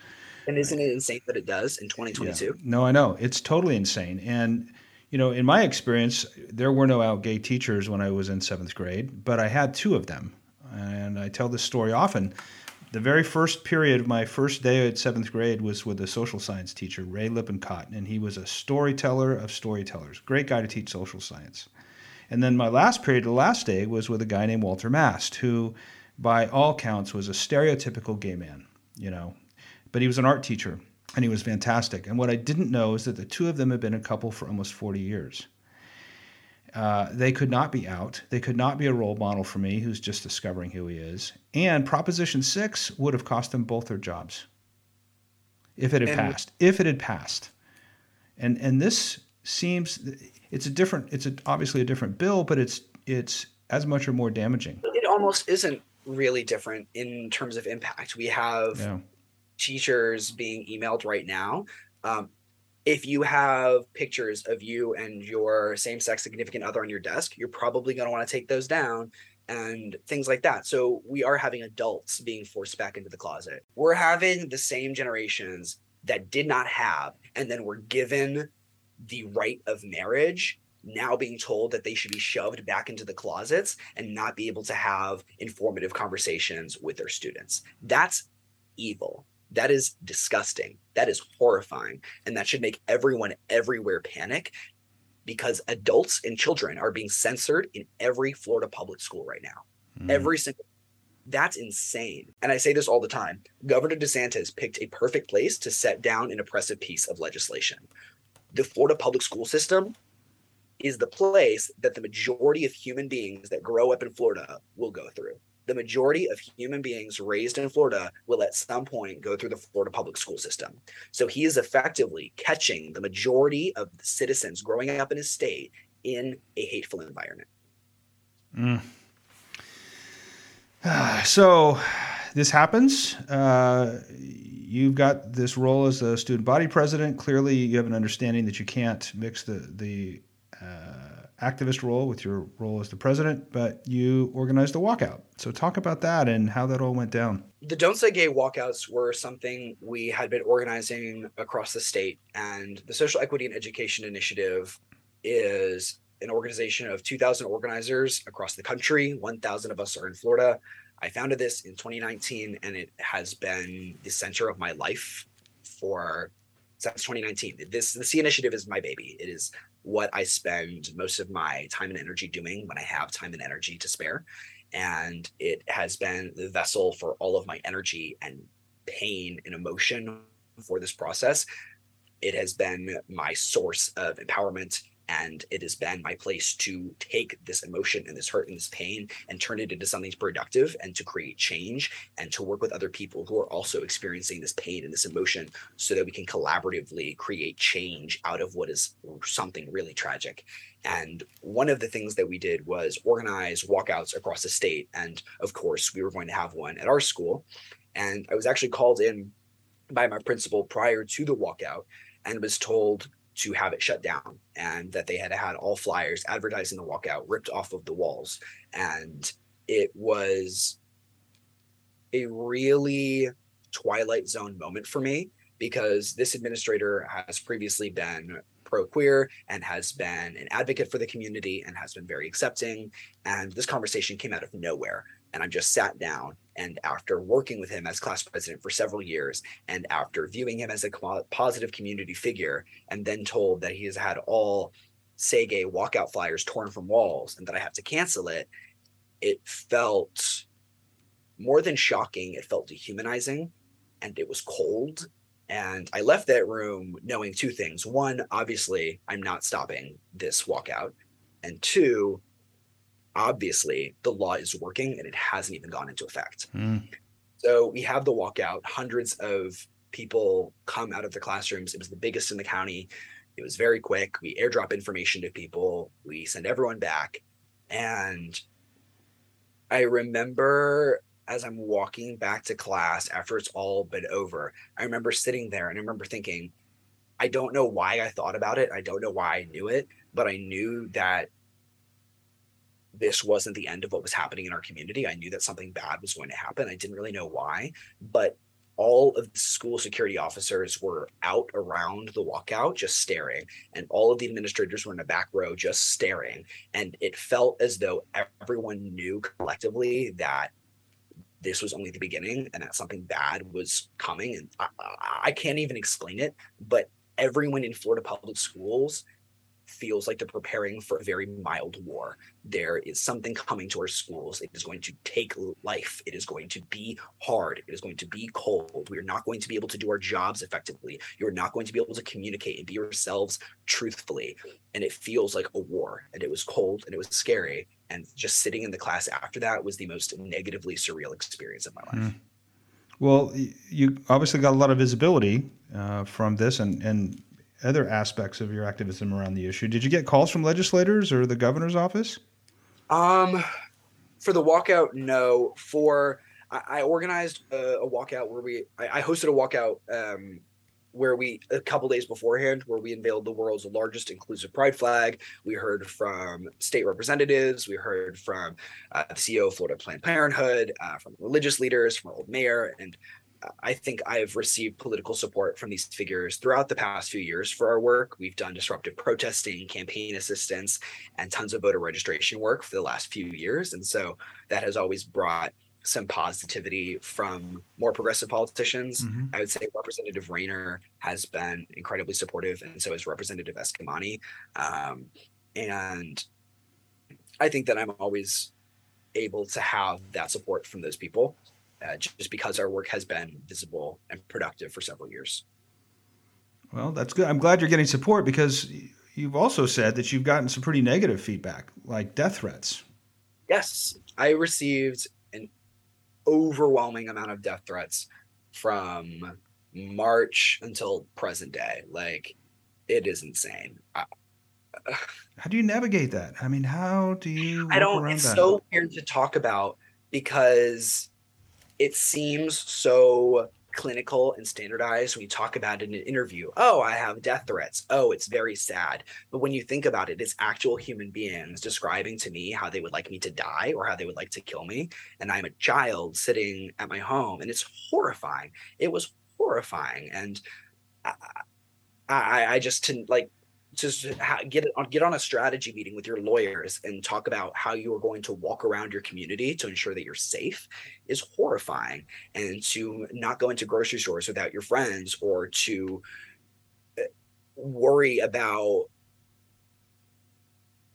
And isn't it insane that it does in 2022? Yeah. No, I know. It's totally insane. And, you know, in my experience, there were no out gay teachers when I was in seventh grade, but I had two of them. And I tell this story often the very first period of my first day at seventh grade was with a social science teacher, Ray Lippincott, and he was a storyteller of storytellers. Great guy to teach social science. And then my last period, the last day, was with a guy named Walter Mast, who, by all counts, was a stereotypical gay man, you know. But he was an art teacher, and he was fantastic. And what I didn't know is that the two of them had been a couple for almost 40 years. Uh, they could not be out. They could not be a role model for me, who's just discovering who he is. And Proposition 6 would have cost them both their jobs if it had and passed. If it had passed. And, and this seems it's a different it's a, obviously a different bill but it's it's as much or more damaging it almost isn't really different in terms of impact we have yeah. teachers being emailed right now um, if you have pictures of you and your same sex significant other on your desk, you're probably going to want to take those down and things like that. So we are having adults being forced back into the closet. We're having the same generations that did not have and then were given the right of marriage now being told that they should be shoved back into the closets and not be able to have informative conversations with their students. That's evil. That is disgusting. That is horrifying. And that should make everyone everywhere panic because adults and children are being censored in every Florida public school right now. Mm. Every single that's insane. And I say this all the time. Governor DeSantis picked a perfect place to set down an oppressive piece of legislation. The Florida public school system is the place that the majority of human beings that grow up in Florida will go through the majority of human beings raised in Florida will at some point go through the Florida public school system. So he is effectively catching the majority of the citizens growing up in his state in a hateful environment. Mm. So this happens. Uh, you've got this role as a student body president. Clearly, you have an understanding that you can't mix the the uh, activist role with your role as the president, but you organized a walkout. So talk about that and how that all went down. The Don't Say Gay walkouts were something we had been organizing across the state, and the Social Equity and Education Initiative is an organization of 2,000 organizers across the country. 1,000 of us are in Florida. I founded this in 2019, and it has been the center of my life for since 2019. This the SEE initiative is my baby. It is what I spend most of my time and energy doing when I have time and energy to spare. And it has been the vessel for all of my energy and pain and emotion for this process. It has been my source of empowerment and it has been my place to take this emotion and this hurt and this pain and turn it into something productive and to create change and to work with other people who are also experiencing this pain and this emotion so that we can collaboratively create change out of what is something really tragic. And one of the things that we did was organize walkouts across the state. And of course we were going to have one at our school. And i was actually called in by my principal prior to the walkout and was told to have it shut down and that they had had all flyers advertising the walkout ripped off of the walls. And it was a really twilight zone moment for me because this administrator has previously been pro queer and has been an advocate for the community and has been very accepting. And this conversation came out of nowhere. And I just sat down and after working with him as class president for several years, and after viewing him as a positive community figure, and then told that he has had all gay walkout flyers torn from walls and that I have to cancel it, it felt more than shocking, it felt dehumanizing and it was cold And I left that room knowing two things. One, obviously, I'm not stopping this walkout. And two, obviously, the law is working and it hasn't even gone into effect. Mm. So we have the walkout, hundreds of people come out of the classrooms. It was the biggest in the county. It was very quick. We airdrop information to people, we send everyone back. And I remember as I'm walking back to class after it's all been over, I remember sitting there and I remember thinking, I don't know why I thought about it. I don't know why I knew it, but I knew that this wasn't the end of what was happening in our community. I knew that something bad was going to happen. I didn't really know why, but all of the school security officers were out around the walkout just staring and all of the administrators were in the back row just staring and it felt as though everyone knew collectively that this was only the beginning and that something bad was coming and I, I can't even explain it but everyone in florida public schools feels like they're preparing for a very mild war. There is something coming to our schools. It is going to take life. It is going to be hard. It is going to be cold. We are not going to be able to do our jobs effectively. You're not going to be able to communicate and be yourselves truthfully. And it feels like a war. And it was cold and it was scary. And just sitting in the class after that was the most negatively surreal experience of my life. Mm. Well, you obviously got a lot of visibility uh, from this, and, and other aspects of your activism around the issue. Did you get calls from legislators or the governor's office? Um, for the walkout, no. For I, I organized a, a, walkout where we I, I hosted a walkout um, where we a couple days beforehand where we unveiled the world's largest inclusive pride flag. We heard from state representatives, we heard from uh, the CEO of Florida Planned Parenthood, uh, from religious leaders, from old mayor, and I think I've received political support from these figures throughout the past few years for our work. We've done disruptive protesting, campaign assistance, and tons of voter registration work for the last few years. And so that has always brought some positivity from more progressive politicians. Mm-hmm. I would say Representative Rayner has been incredibly supportive, and so has Representative Eskamani. Um, and I think that I'm always able to have that support from those people uh, just because our work has been visible and productive for several years. Well, that's good. I'm glad you're getting support because you've also said that you've gotten some pretty negative feedback, like death threats. Yes, I received an overwhelming amount of death threats from March until present day. Like, it is insane. I, how do you navigate that? I mean, how do you? I don't. It's that? so weird to talk about because it seems so clinical and standardized when you talk about it in an interview. Oh, I have death threats. Oh, it's very sad. But when you think about it, it's actual human beings describing to me how they would like me to die or how they would like to kill me. And I'm a child sitting at my home and it's horrifying. It was horrifying. And I, I, I just like just get on get on a strategy meeting with your lawyers and talk about how you are going to walk around your community to ensure that you're safe is horrifying. And to not go into grocery stores without your friends or to uh, worry about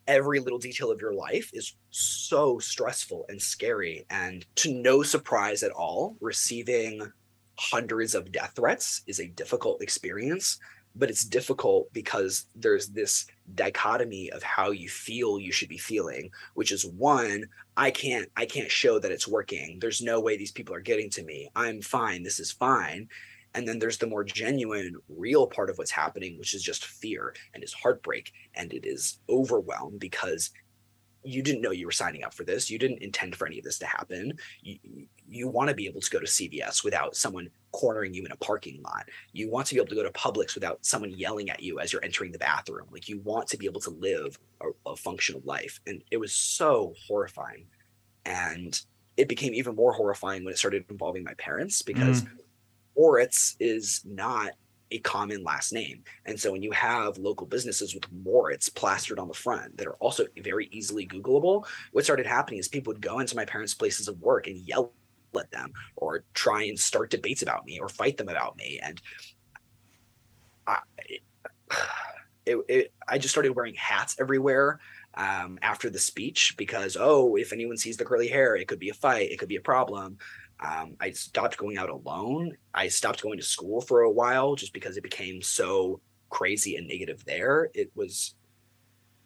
every little detail of your life is so stressful and scary. And to no surprise at all receiving hundreds of death threats is a difficult experience but it's difficult because there's this dichotomy of how you feel you should be feeling which is one i can't i can't show that it's working there's no way these people are getting to me i'm fine this is fine and then there's the more genuine real part of what's happening which is just fear and is heartbreak and it is overwhelm because you didn't know you were signing up for this. You didn't intend for any of this to happen. You want to be able to go to CVS without someone cornering you in a parking lot. You want to be able to go to Publix without someone yelling at you as you're entering the bathroom. Like you want to be able to live a, a functional life. And it was so horrifying. And it became even more horrifying when it started involving my parents because mm. Moricz is not a common last name. And so when you have local businesses with Moricz plastered on the front that are also very easily Googleable, what started happening is people would go into my parents' places of work and yell at them or try and start debates about me or fight them about me. And I, it, it, I just started wearing hats everywhere um, after the speech because, oh, if anyone sees the curly hair, it could be a fight, it could be a problem. Um, I stopped going out alone. I stopped going to school for a while just because it became so crazy and negative there. It was,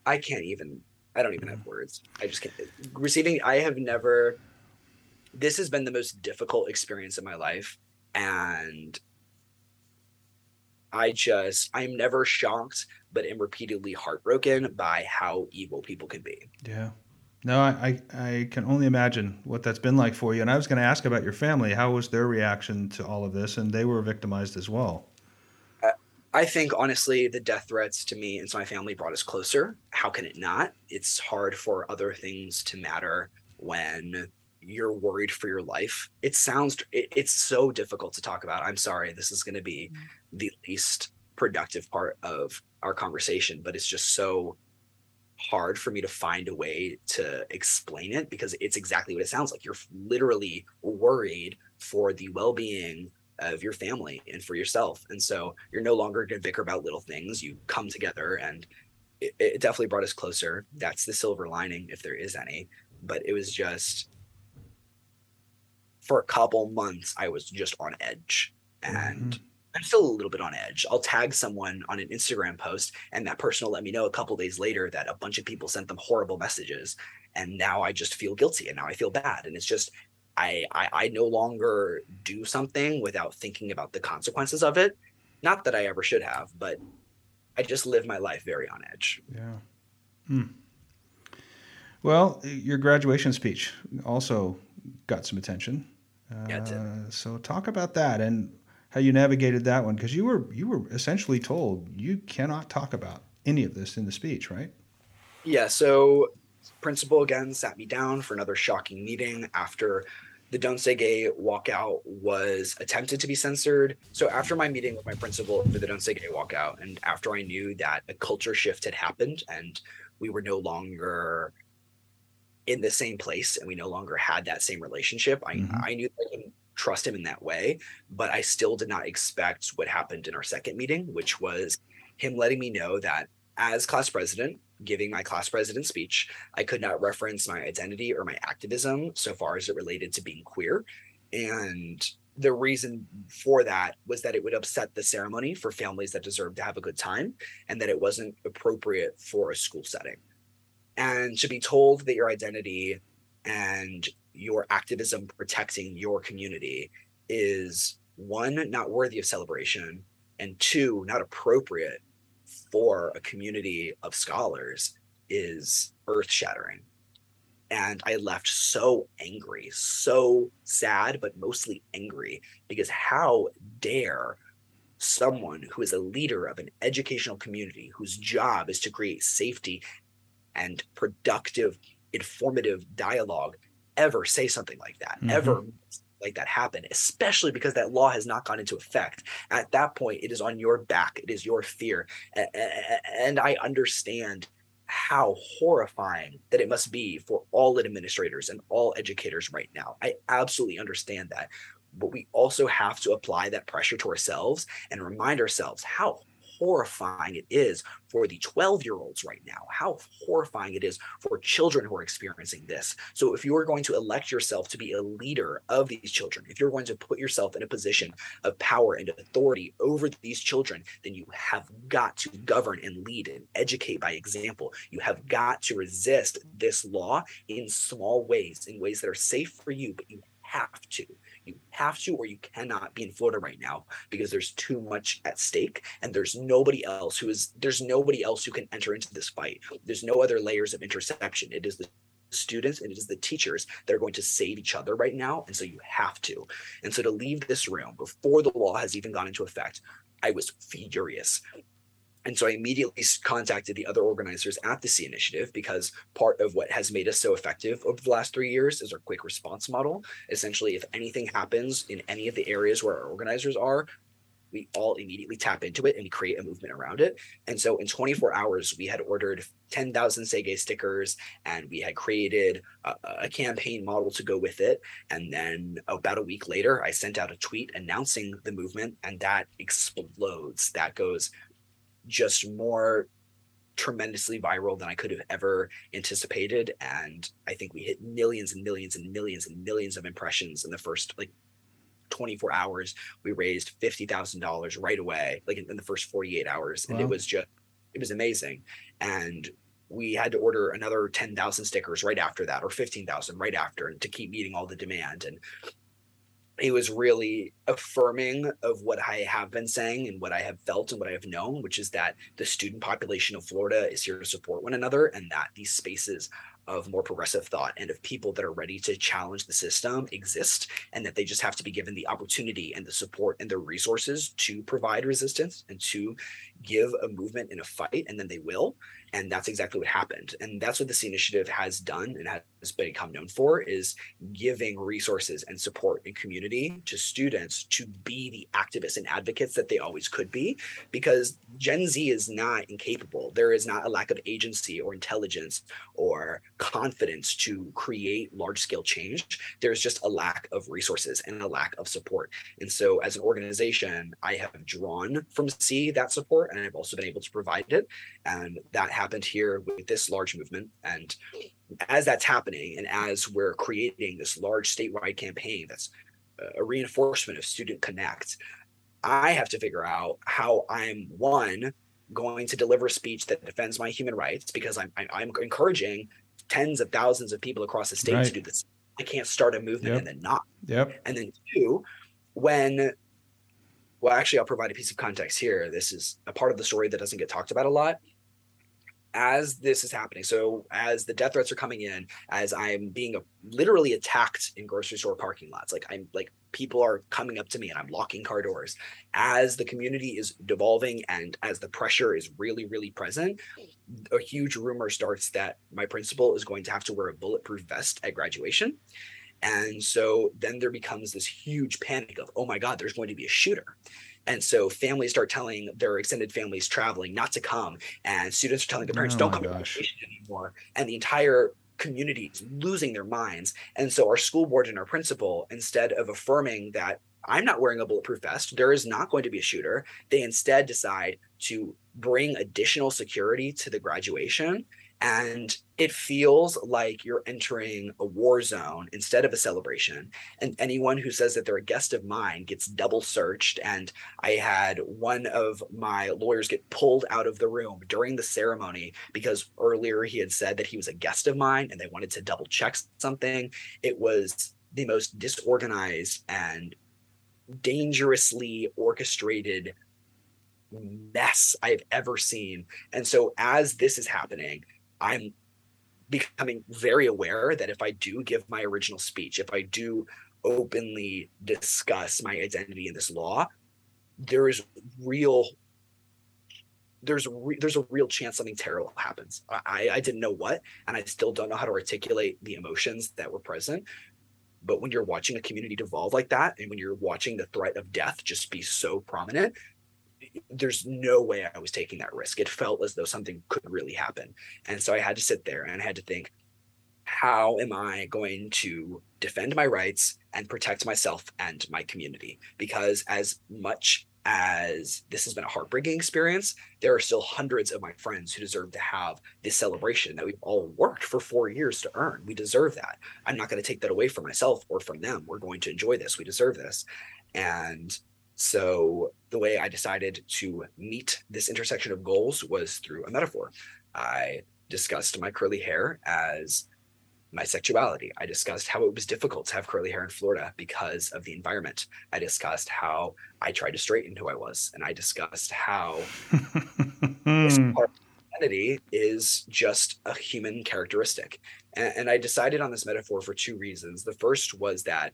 I can't even, I don't even have words. I just can't. Receiving, I have never, this has been the most difficult experience of my life. And I just, I'm never shocked, but am repeatedly heartbroken by how evil people can be. Yeah. No, I, I can only imagine what that's been like for you. And I was going to ask about your family. How was their reaction to all of this? And they were victimized as well. I think honestly, the death threats to me and to my family brought us closer. How can it not? It's hard for other things to matter when you're worried for your life. It sounds, it, it's so difficult to talk about. I'm sorry. This is going to be mm-hmm. the least productive part of our conversation, but it's just so hard for me to find a way to explain it because it's exactly what it sounds like. You're literally worried for the well being of your family and for yourself. And so you're no longer going to bicker about little things. You come together and it, it, definitely brought us closer. That's the silver lining, if there is any. But it was just for a couple months, I was just on edge. And mm-hmm. I'm still a little bit on edge. I'll tag someone on an Instagram post, and that person will let me know a couple days later that a bunch of people sent them horrible messages, and now I just feel guilty, and now I feel bad, and it's just I, I I no longer do something without thinking about the consequences of it. Not that I ever should have, but I just live my life very on edge. Yeah. Hmm. Well, your graduation speech also got some attention. Uh, so talk about that and how you navigated that one because you were you were essentially told you cannot talk about any of this in the speech, right? Yeah. So principal again sat me down for another shocking meeting after the Don't Say Gay walkout was attempted to be censored. So after my meeting with my principal for the Don't Say Gay walkout, and after I knew that a culture shift had happened and we were no longer in the same place and we no longer had that same relationship, mm-hmm. I, I knew I couldn't trust him in that way. But I still did not expect what happened in our second meeting, which was him letting me know that as class president, giving my class president speech, I could not reference my identity or my activism so far as it related to being queer. And the reason for that was that it would upset the ceremony for families that deserve to have a good time and that it wasn't appropriate for a school setting. And to be told that your identity and your activism protecting your community is one, not worthy of celebration, and two, not appropriate for a community of scholars is earth shattering. And I left so angry, so sad, but mostly angry because how dare someone who is a leader of an educational community whose job is to create safety and productive, informative dialogue ever say something like that, mm-hmm. ever like that happen, especially because that law has not gone into effect. At that point, it is on your back, it is your fear. And I understand how horrifying that it must be for all administrators and all educators right now. I absolutely understand that. But we also have to apply that pressure to ourselves and remind ourselves how horrifying it is for the 12 year olds right now, how horrifying it is for children who are experiencing this. So, if you are going to elect yourself to be a leader of these children, if you're going to put yourself in a position of power and authority over these children, then you have got to govern and lead and educate by example. You have got to resist this law in small ways, in ways that are safe for you, but you have to. Have to, or you cannot be in Florida right now because there's too much at stake, and there's nobody else who is there's nobody else who can enter into this fight. There's no other layers of interception. It is the students and it is the teachers that are going to save each other right now. And so you have to. And so to leave this room before the law has even gone into effect, I was furious. And so I immediately contacted the other organizers at the SEE Initiative because part of what has made us so effective over the last three years is our quick response model. Essentially, if anything happens in any of the areas where our organizers are, we all immediately tap into it and create a movement around it. And so in 24 hours, we had ordered 10,000 Say Gay stickers and we had created a, a, campaign model to go with it. And then about a week later, I sent out a tweet announcing the movement and that explodes. That goes just more tremendously viral than I could have ever anticipated. And I think we hit millions and millions and millions and millions of impressions in the first like 24 hours. We raised $50,000 right away, like in, in, the first 48 hours. And it was just, it was amazing. And we had to order another 10,000 stickers right after that, or 15,000 right after, and to keep meeting all the demand. And it was really affirming of what I have been saying and what I have felt and what I have known, which is that the student population of Florida is here to support one another and that these spaces of more progressive thought and of people that are ready to challenge the system exist and that they just have to be given the opportunity and the support and the resources to provide resistance and to give a movement in a fight and then they will and that's exactly what happened. And that's what this initiative has done and has become known for is giving resources and support and community to students to be the activists and advocates that they always could be because gen z is not incapable. There is not a lack of agency or intelligence or confidence to create large scale change. There's just a lack of resources and a lack of support. And so as an organization i have drawn from SEE that support and i've also been able to provide it and that happened here with this large movement. And as that's happening, and as we're creating this large statewide campaign that's a reinforcement of Student Connect, I have to figure out how I'm one going to deliver a speech that defends my human rights because I'm I'm encouraging tens of thousands of people across the state right. to do this. I can't start a movement yep. and then not. Yep. And then two, when well, actually, I'll provide a piece of context here. This is a part of the story that doesn't get talked about a lot as this is happening so as the death threats are coming in as i'm being literally attacked in grocery store parking lots like i'm like people are coming up to me and i'm locking car doors. As the community is devolving and as the pressure is really really present a huge rumor starts that my principal is going to have to wear a bulletproof vest at graduation. And so then there becomes this huge panic of oh my god there's going to be a shooter and so families start telling their extended families traveling not to come, and students are telling their parents, oh "Don't come gosh. to anymore." And the entire community is losing their minds. And so our school board and our principal, instead of affirming that I'm not wearing a bulletproof vest, there is not going to be a shooter, they instead decide to bring additional security to the graduation and it feels like you're entering a war zone instead of a celebration. And anyone who says that they're a guest of mine gets double searched and i had one of my lawyers get pulled out of the room during the ceremony because earlier he had said that he was a guest of mine and they wanted to double check something. It was the most disorganized and dangerously orchestrated mess I've ever seen. And so as this is happening, I'm becoming very aware that if I do give my original speech, if I do openly discuss my identity in this law, there is real there's re- there's a real chance something terrible happens. I I didn't know what, and I still don't know how to articulate the emotions that were present. But when you're watching a community devolve like that, and when you're watching the threat of death just be so prominent, there's no way I was taking that risk. It felt as though something could really happen. And so I had to sit there and I had to think, how am I going to defend my rights and protect myself and my community? Because as much as this has been a heartbreaking experience, there are still hundreds of my friends who deserve to have this celebration that we've all worked for four years to earn. We deserve that. I'm not going to take that away from myself or from them. We're going to enjoy this. We deserve this. And so the way I decided to meet this intersection of goals was through a metaphor. I discussed my curly hair as my sexuality. I discussed how it was difficult to have curly hair in Florida because of the environment. I discussed how I tried to straighten who I was, and I discussed how this part of identity is just a human characteristic. And, and I decided on this metaphor for two reasons. The first was that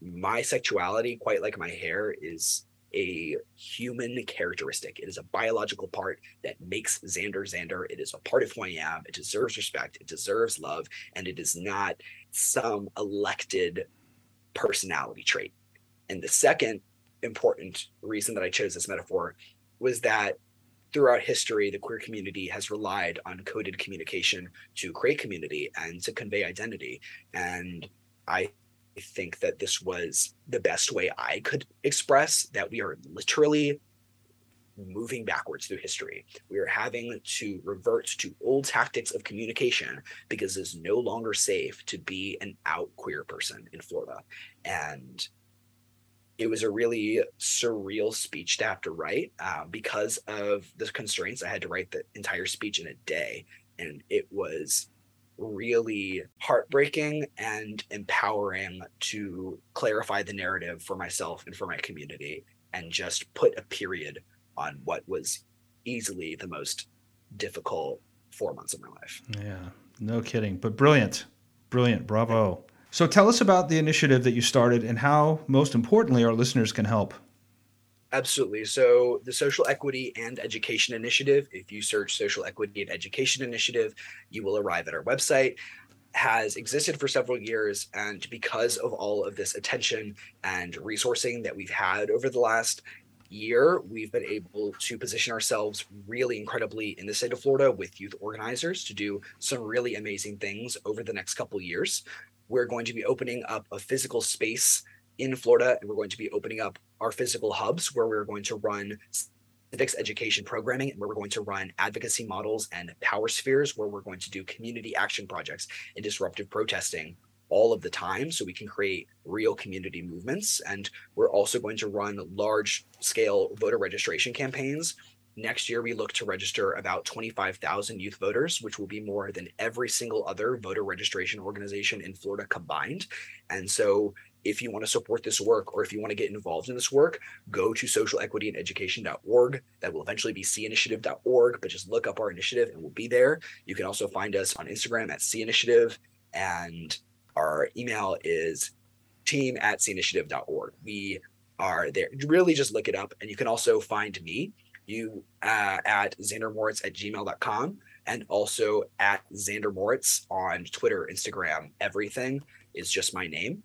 my sexuality, quite like my hair, is a human characteristic. It is a biological part that makes Zander Zander. It is a part of who I am. It deserves respect. It deserves love. And it is not some elected personality trait. And the second important reason that I chose this metaphor was that throughout history, the queer community has relied on coded communication to create community and to convey identity. And I think that this was the best way I could express that we are literally moving backwards through history. We are having to revert to old tactics of communication because it's no longer safe to be an out queer person in Florida. And it was a really surreal speech to have to write uh, because of the constraints. I had to write the entire speech in a day, and it was really heartbreaking and empowering to clarify the narrative for myself and for my community and just put a period on what was easily the most difficult four months of my life. Yeah, no kidding, but brilliant, brilliant, bravo. So tell us about the initiative that you started and how, most importantly, our listeners can help. Absolutely. So, the Social Equity and Education Initiative, if you search Social Equity and Education Initiative, you will arrive at our website. Has existed for several years, and because of all of this attention and resourcing that we've had over the last year, we've been able to position ourselves really incredibly in the state of Florida with youth organizers to do some really amazing things over the next couple years. We're going to be opening up a physical space in Florida, and we're going to be opening up our physical hubs where we're going to run civics education programming and where we're going to run advocacy models and power spheres where we're going to do community action projects and disruptive protesting all of the time so we can create real community movements and we're also going to run large scale voter registration campaigns Next year, we look to register about 25,000 youth voters, which will be more than every single other voter registration organization in Florida combined. And so, if you want to support this work or if you want to get involved in this work, go to socialequityandeducation.org. That will eventually be seeinitiative.org, but just look up our initiative and we'll be there. You can also find us on Instagram at seeinitiative, and our email is team at seeinitiative.org. We are there. Really just look it up. And you can also find me you uh, at zandermoricz at gmail.com and also at Zander Moricz on Twitter, Instagram, everything is just my name.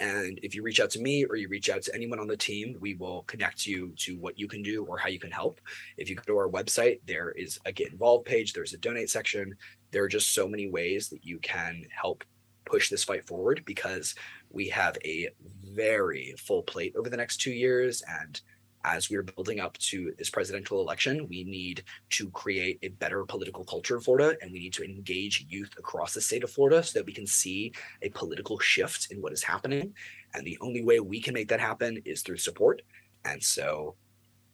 And if you reach out to me or you reach out to anyone on the team, we will connect you to what you can do or how you can help. If you go to our website, there is a get involved page, there's a donate section. There are just so many ways that you can help push this fight forward because we have a very full plate over the next two years. And as we're building up to this presidential election, we need to create a better political culture in Florida and we need to engage youth across the state of Florida so that we can see a political shift in what is happening. And the only way we can make that happen is through support. And so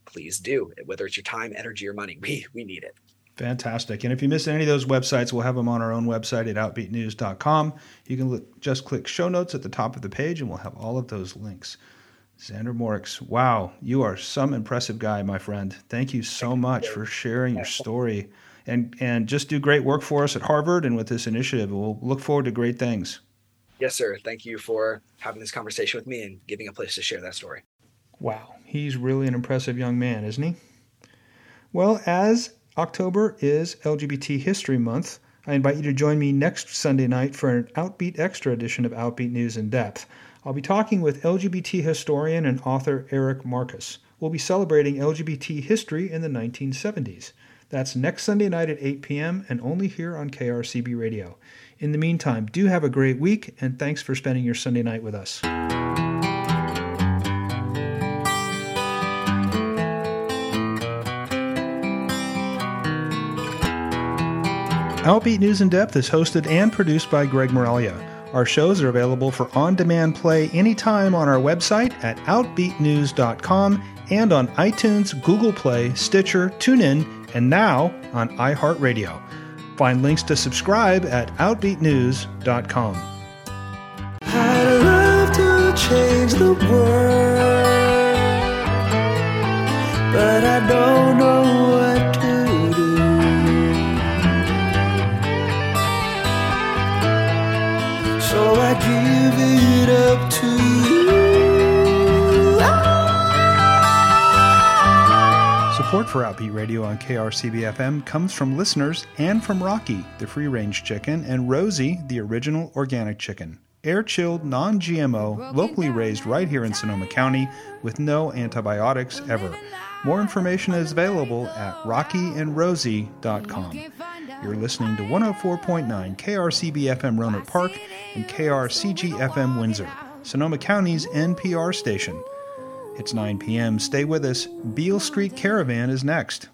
please do, whether it's your time, energy, or money, we, we need it. Fantastic. And if you miss any of those websites, we'll have them on our own website at outbeatnews.com. You can look, just click show notes at the top of the page and we'll have all of those links. Zander Moricz, wow, you are some impressive guy, my friend. Thank you so much for sharing your story and and just do great work for us at Harvard and with this initiative. We'll look forward to great things. Yes, sir. Thank you for having this conversation with me and giving a place to share that story. Wow, he's really an impressive young man, isn't he? Well, as October is LGBT History Month, I invite you to join me next Sunday night for an Outbeat Extra edition of Outbeat News in Depth. I'll be talking with LGBT historian and author Eric Marcus. We'll be celebrating LGBT history in the 1970s. That's next Sunday night at 8 p.m. and only here on KRCB Radio. In the meantime, do have a great week and thanks for spending your Sunday night with us. Outbeat News in Depth is hosted and produced by Greg Miraglia. Our shows are available for on demand play anytime on our website at OutbeatNews.com and on iTunes, Google Play, Stitcher, TuneIn, and now on iHeartRadio. Find links to subscribe at OutbeatNews.com. I'd love to change the world, but I don't know Support for Outbeat Radio on KRCB FM comes from listeners and from Rocky, the free range chicken, and Rosie, the original organic chicken. Air chilled, non GMO, locally raised right here in Sonoma County with no antibiotics ever. More information is available at rockyandrosie.com. You're listening to 104.9 KRCB FM Rohnert Park and KRCG FM Windsor, Sonoma County's NPR station. It's 9 p.m. Stay with us. Beale Street Caravan is next.